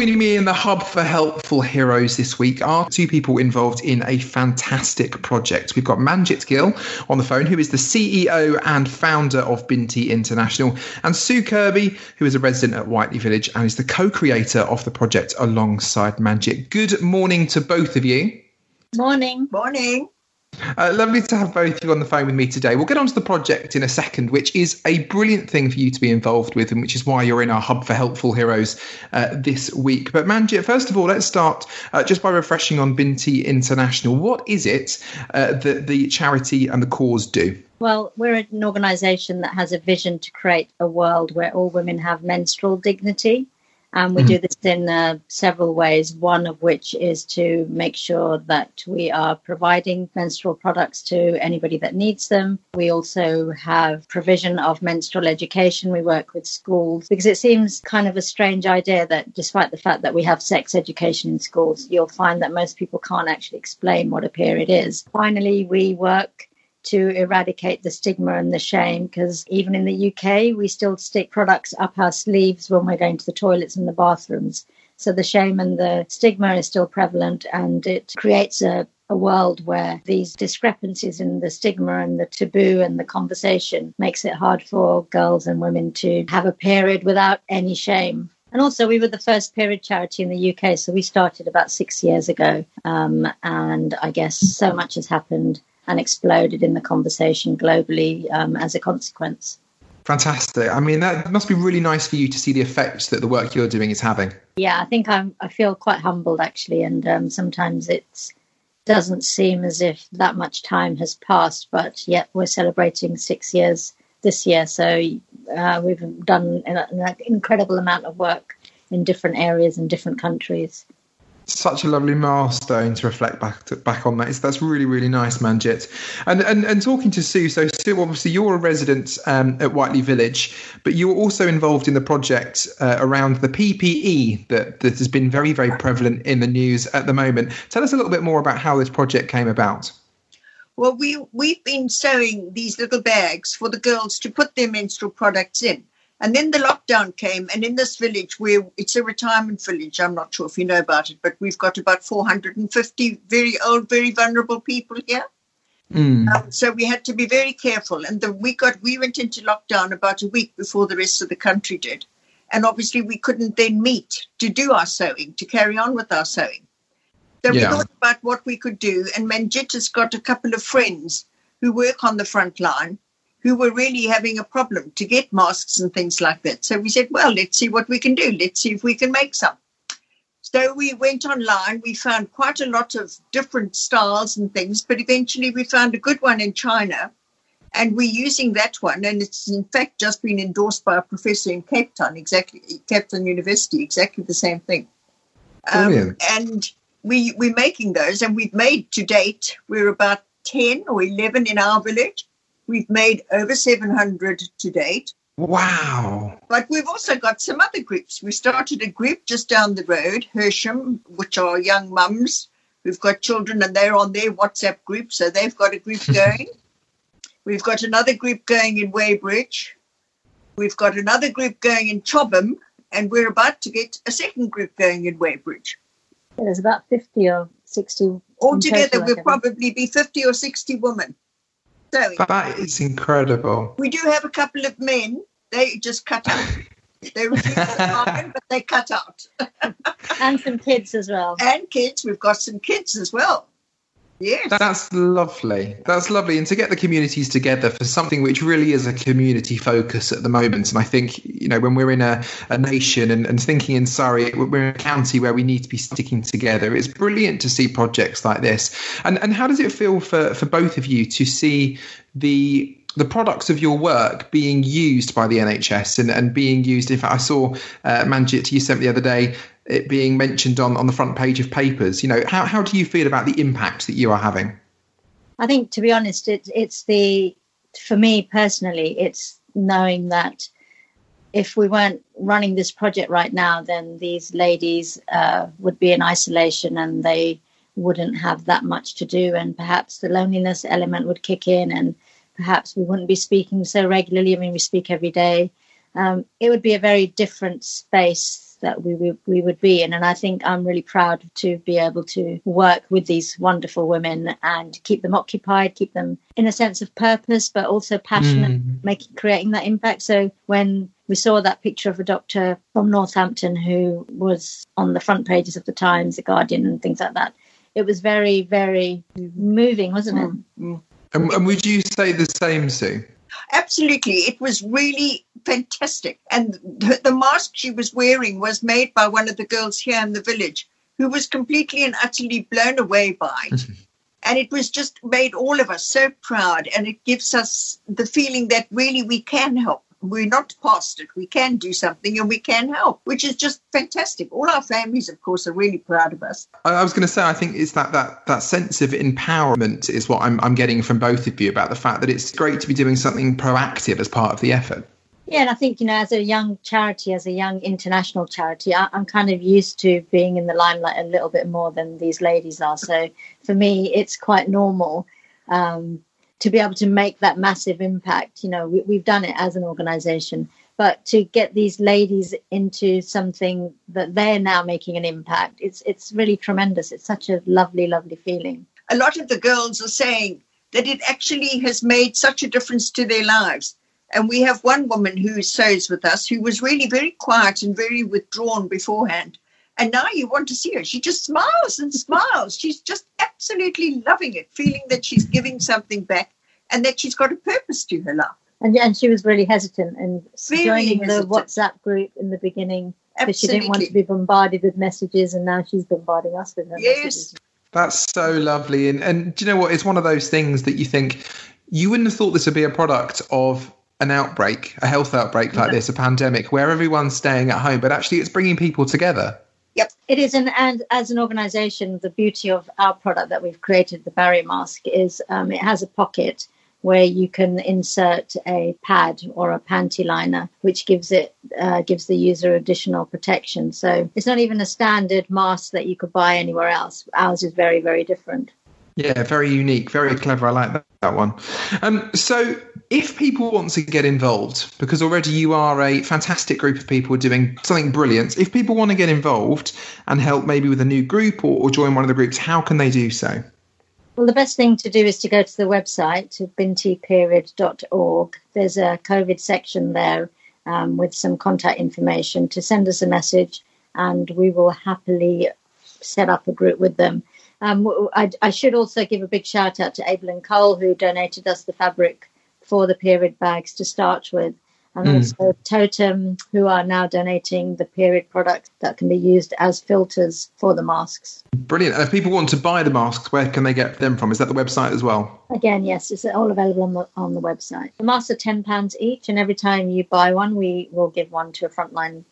Joining me in the hub for helpful heroes this week are two people involved in a fantastic project. We've got Manjit Gill on the phone, who is the CEO and founder of Binti International, and Sue Kirby, who is a resident at Whiteley Village and is the co-creator of the project alongside Manjit. Good morning to both of you. Morning. Morning. Uh, lovely to have both of you on the phone with me today. We'll get on to the project in a second, which is a brilliant thing for you to be involved with, and which is why you're in our hub for helpful heroes uh, this week. But Manjit, first of all, let's start uh, just by refreshing on Binti International. What is it uh, that the charity and the cause do? Well, we're an organisation that has a vision to create a world where all women have menstrual dignity. And we mm-hmm. do this in uh, several ways, one of which is to make sure that we are providing menstrual products to anybody that needs them. We also have provision of menstrual education. We work with schools because it seems kind of a strange idea that despite the fact that we have sex education in schools, you'll find that most people can't actually explain what a period is. Finally, we work to eradicate the stigma and the shame because even in the UK, we still stick products up our sleeves when we're going to the toilets and the bathrooms. So the shame and the stigma is still prevalent and it creates a, a world where these discrepancies in the stigma and the taboo and the conversation makes it hard for girls and women to have a period without any shame. And also, we were the first period charity in the UK, so we started about six years ago. Um, and I guess so much has happened and exploded in the conversation globally um, as a consequence. Fantastic. I mean, that must be really nice for you to see the effects that the work you're doing is having. Yeah, I think I'm, I feel quite humbled actually, and um, sometimes it doesn't seem as if that much time has passed, but yet we're celebrating six years this year. So uh, we've done an, an incredible amount of work in different areas and different countries such a lovely milestone to reflect back to, back on that. It's, that's really really nice, Manjit. And, and and talking to Sue. So Sue, obviously you're a resident um, at Whiteley Village, but you were also involved in the project uh, around the PPE that that has been very very prevalent in the news at the moment. Tell us a little bit more about how this project came about. Well, we we've been sewing these little bags for the girls to put their menstrual products in. And then the lockdown came, and in this village, where it's a retirement village, I'm not sure if you know about it, but we've got about 450 very old, very vulnerable people here. Mm. Um, so we had to be very careful. And the, we got we went into lockdown about a week before the rest of the country did, and obviously we couldn't then meet to do our sewing, to carry on with our sewing. So yeah. we thought about what we could do, and Manjit has got a couple of friends who work on the front line who were really having a problem to get masks and things like that. So we said, well, let's see what we can do. Let's see if we can make some. So we went online. We found quite a lot of different styles and things, but eventually we found a good one in China. And we're using that one. And it's in fact just been endorsed by a professor in Cape Town, exactly, Cape Town University, exactly the same thing. Um, and we, we're making those, and we've made to date, we're about 10 or 11 in our village We've made over 700 to date. Wow. But we've also got some other groups. We started a group just down the road, Hersham, which are young mums who've got children and they're on their WhatsApp group, so they've got a group going. we've got another group going in Weybridge. We've got another group going in Chobham, and we're about to get a second group going in Weybridge. There's about 50 or 60. Altogether, we'll probably be 50 or 60 women. So that is incredible. We do have a couple of men. They just cut out. they refuse to but they cut out. and some kids as well. And kids. We've got some kids as well. Yes. That's lovely. That's lovely. And to get the communities together for something which really is a community focus at the moment. And I think, you know, when we're in a, a nation and, and thinking in Surrey, we're in a county where we need to be sticking together. It's brilliant to see projects like this. And and how does it feel for, for both of you to see the the products of your work being used by the NHS and, and being used. If I saw uh, Manjit, you sent the other day, it being mentioned on, on the front page of papers. You know, how, how do you feel about the impact that you are having? I think, to be honest, it, it's the, for me personally, it's knowing that if we weren't running this project right now, then these ladies uh, would be in isolation and they wouldn't have that much to do. And perhaps the loneliness element would kick in and perhaps we wouldn't be speaking so regularly. I mean, we speak every day. Um, it would be a very different space that we, we, we would be in. And I think I'm really proud to be able to work with these wonderful women and keep them occupied, keep them in a sense of purpose, but also passionate, mm. making creating that impact. So when we saw that picture of a doctor from Northampton who was on the front pages of the Times, the Guardian, and things like that. It was very, very moving, wasn't it? Mm. And, and would you say the same, Sue? Absolutely. It was really fantastic. And the, the, mask she was wearing was made by one of the girls here in the village who was completely and utterly blown away by it. Mm-hmm. and it was just made all of us so proud. And it gives us the feeling that really we can help we're not past it. We can do something and we can help, which is just fantastic. All our families, of course, are really proud of us. I was going to say, I think it's that that that sense of empowerment is what I'm I'm getting from both of you about the fact that it's great to be doing something proactive as part of the effort. Yeah, and I think you know, as a young charity, as a young international charity, I, am kind of used to being in the limelight a little bit more than these ladies are. So for me, it's quite normal. Um, to be able to make that massive impact. You know, we, have done it as an organization, but to get these ladies into something that they're now making an impact, it's it's really tremendous. It's such a lovely, lovely feeling. A lot of the girls are saying that it actually has made such a difference to their lives. And we have one woman who sews with us who was really very quiet and very withdrawn beforehand. And now you want to see her. She just smiles and smiles. She's just absolutely loving it, feeling that she's giving something back and that she's got a purpose to her life. And, and she was really hesitant and joining hesitant. the WhatsApp group in the beginning because she didn't want to be bombarded with messages, and now she's bombarding us with yes. messages. That's so lovely. And, and do you know what? It's one of those things that you think you wouldn't have thought this would be a product of an outbreak, a health outbreak like this, a pandemic, where everyone's staying at home, but actually it's bringing people together. Yep. It is, an, and as an organization, the beauty of our product that we've created, the barrier mask, is um, it has a pocket where you can insert a pad or a panty liner, which gives it uh, gives the user additional protection. So it's not even a standard mask that you could buy anywhere else. Ours is very very different. Yeah, very unique, very clever. I like that, that one. Um, so, if people want to get involved, because already you are a fantastic group of people doing something brilliant, if people want to get involved and help maybe with a new group or, or join one of the groups, how can they do so? Well, the best thing to do is to go to the website, bintiperiod.org. There's a COVID section there um, with some contact information to send us a message, and we will happily set up a group with them. Um, I, I, should also give a big shout out to Abel and Cole, who donated us the fabric for the period bags to start with, and mm. also Totm, who are now donating the period products that can be used as filters for the masks. Brilliant. And if people want to buy the masks, where can they get them from? Is that the website as well? Again, yes, it's all available on the, on the website. The masks are £10 each, and every time you buy one, we will give one to a frontline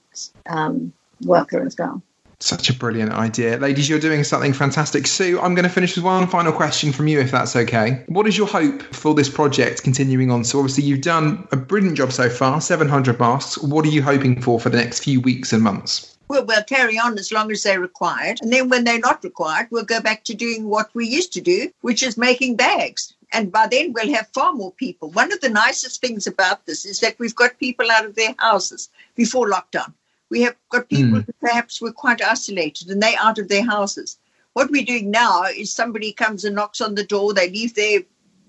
um, worker as well. Such a brilliant idea. Ladies, you're doing something fantastic. Sue, I'm going to finish with one final question from you, if that's okay. What is your hope for this project continuing on? So, obviously, you've done a brilliant job so far 700 masks. What are you hoping for for the next few weeks and months? Well, we'll carry on as long as they're required. And then when they're not required, we'll go back to doing what we used to do, which is making bags. And by then, we'll have far more people. One of the nicest things about this is that we've got people out of their houses before lockdown. We have got people mm. who perhaps were quite isolated and they're out of their houses. What we're doing now is somebody comes and knocks on the door, they leave their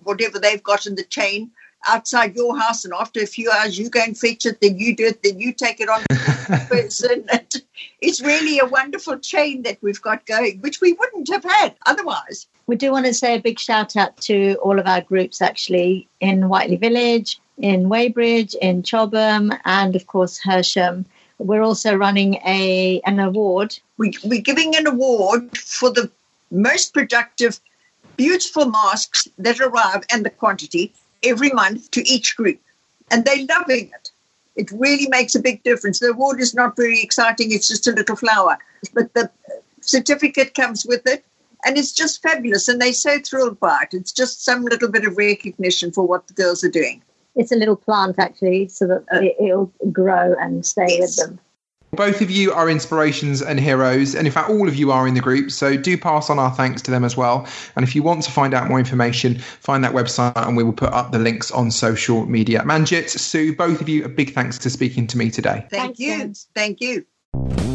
whatever they've got in the chain outside your house, and after a few hours, you go and fetch it, then you do it, then you take it on person. it's really a wonderful chain that we've got going, which we wouldn't have had otherwise. We do want to say a big shout out to all of our groups actually in Whiteley Village, in Weybridge, in Chobham, and of course Hersham. We're also running a an award. We, we're giving an award for the most productive, beautiful masks that arrive and the quantity every month to each group. And they're loving it. It really makes a big difference. The award is not very exciting, it's just a little flower. But the certificate comes with it. And it's just fabulous. And they're so thrilled by it. It's just some little bit of recognition for what the girls are doing it's a little plant actually, so that uh, it, will grow and stay with them. Both of you are inspirations and heroes, and in fact, all of you are in the group. So do pass on our thanks to them as well. And if you want to find out more information, find that website, and we will put up the links on social media. Manjit, Sue, both of you, a big thanks to speaking to me today. Thank Thanks, you. Thank you.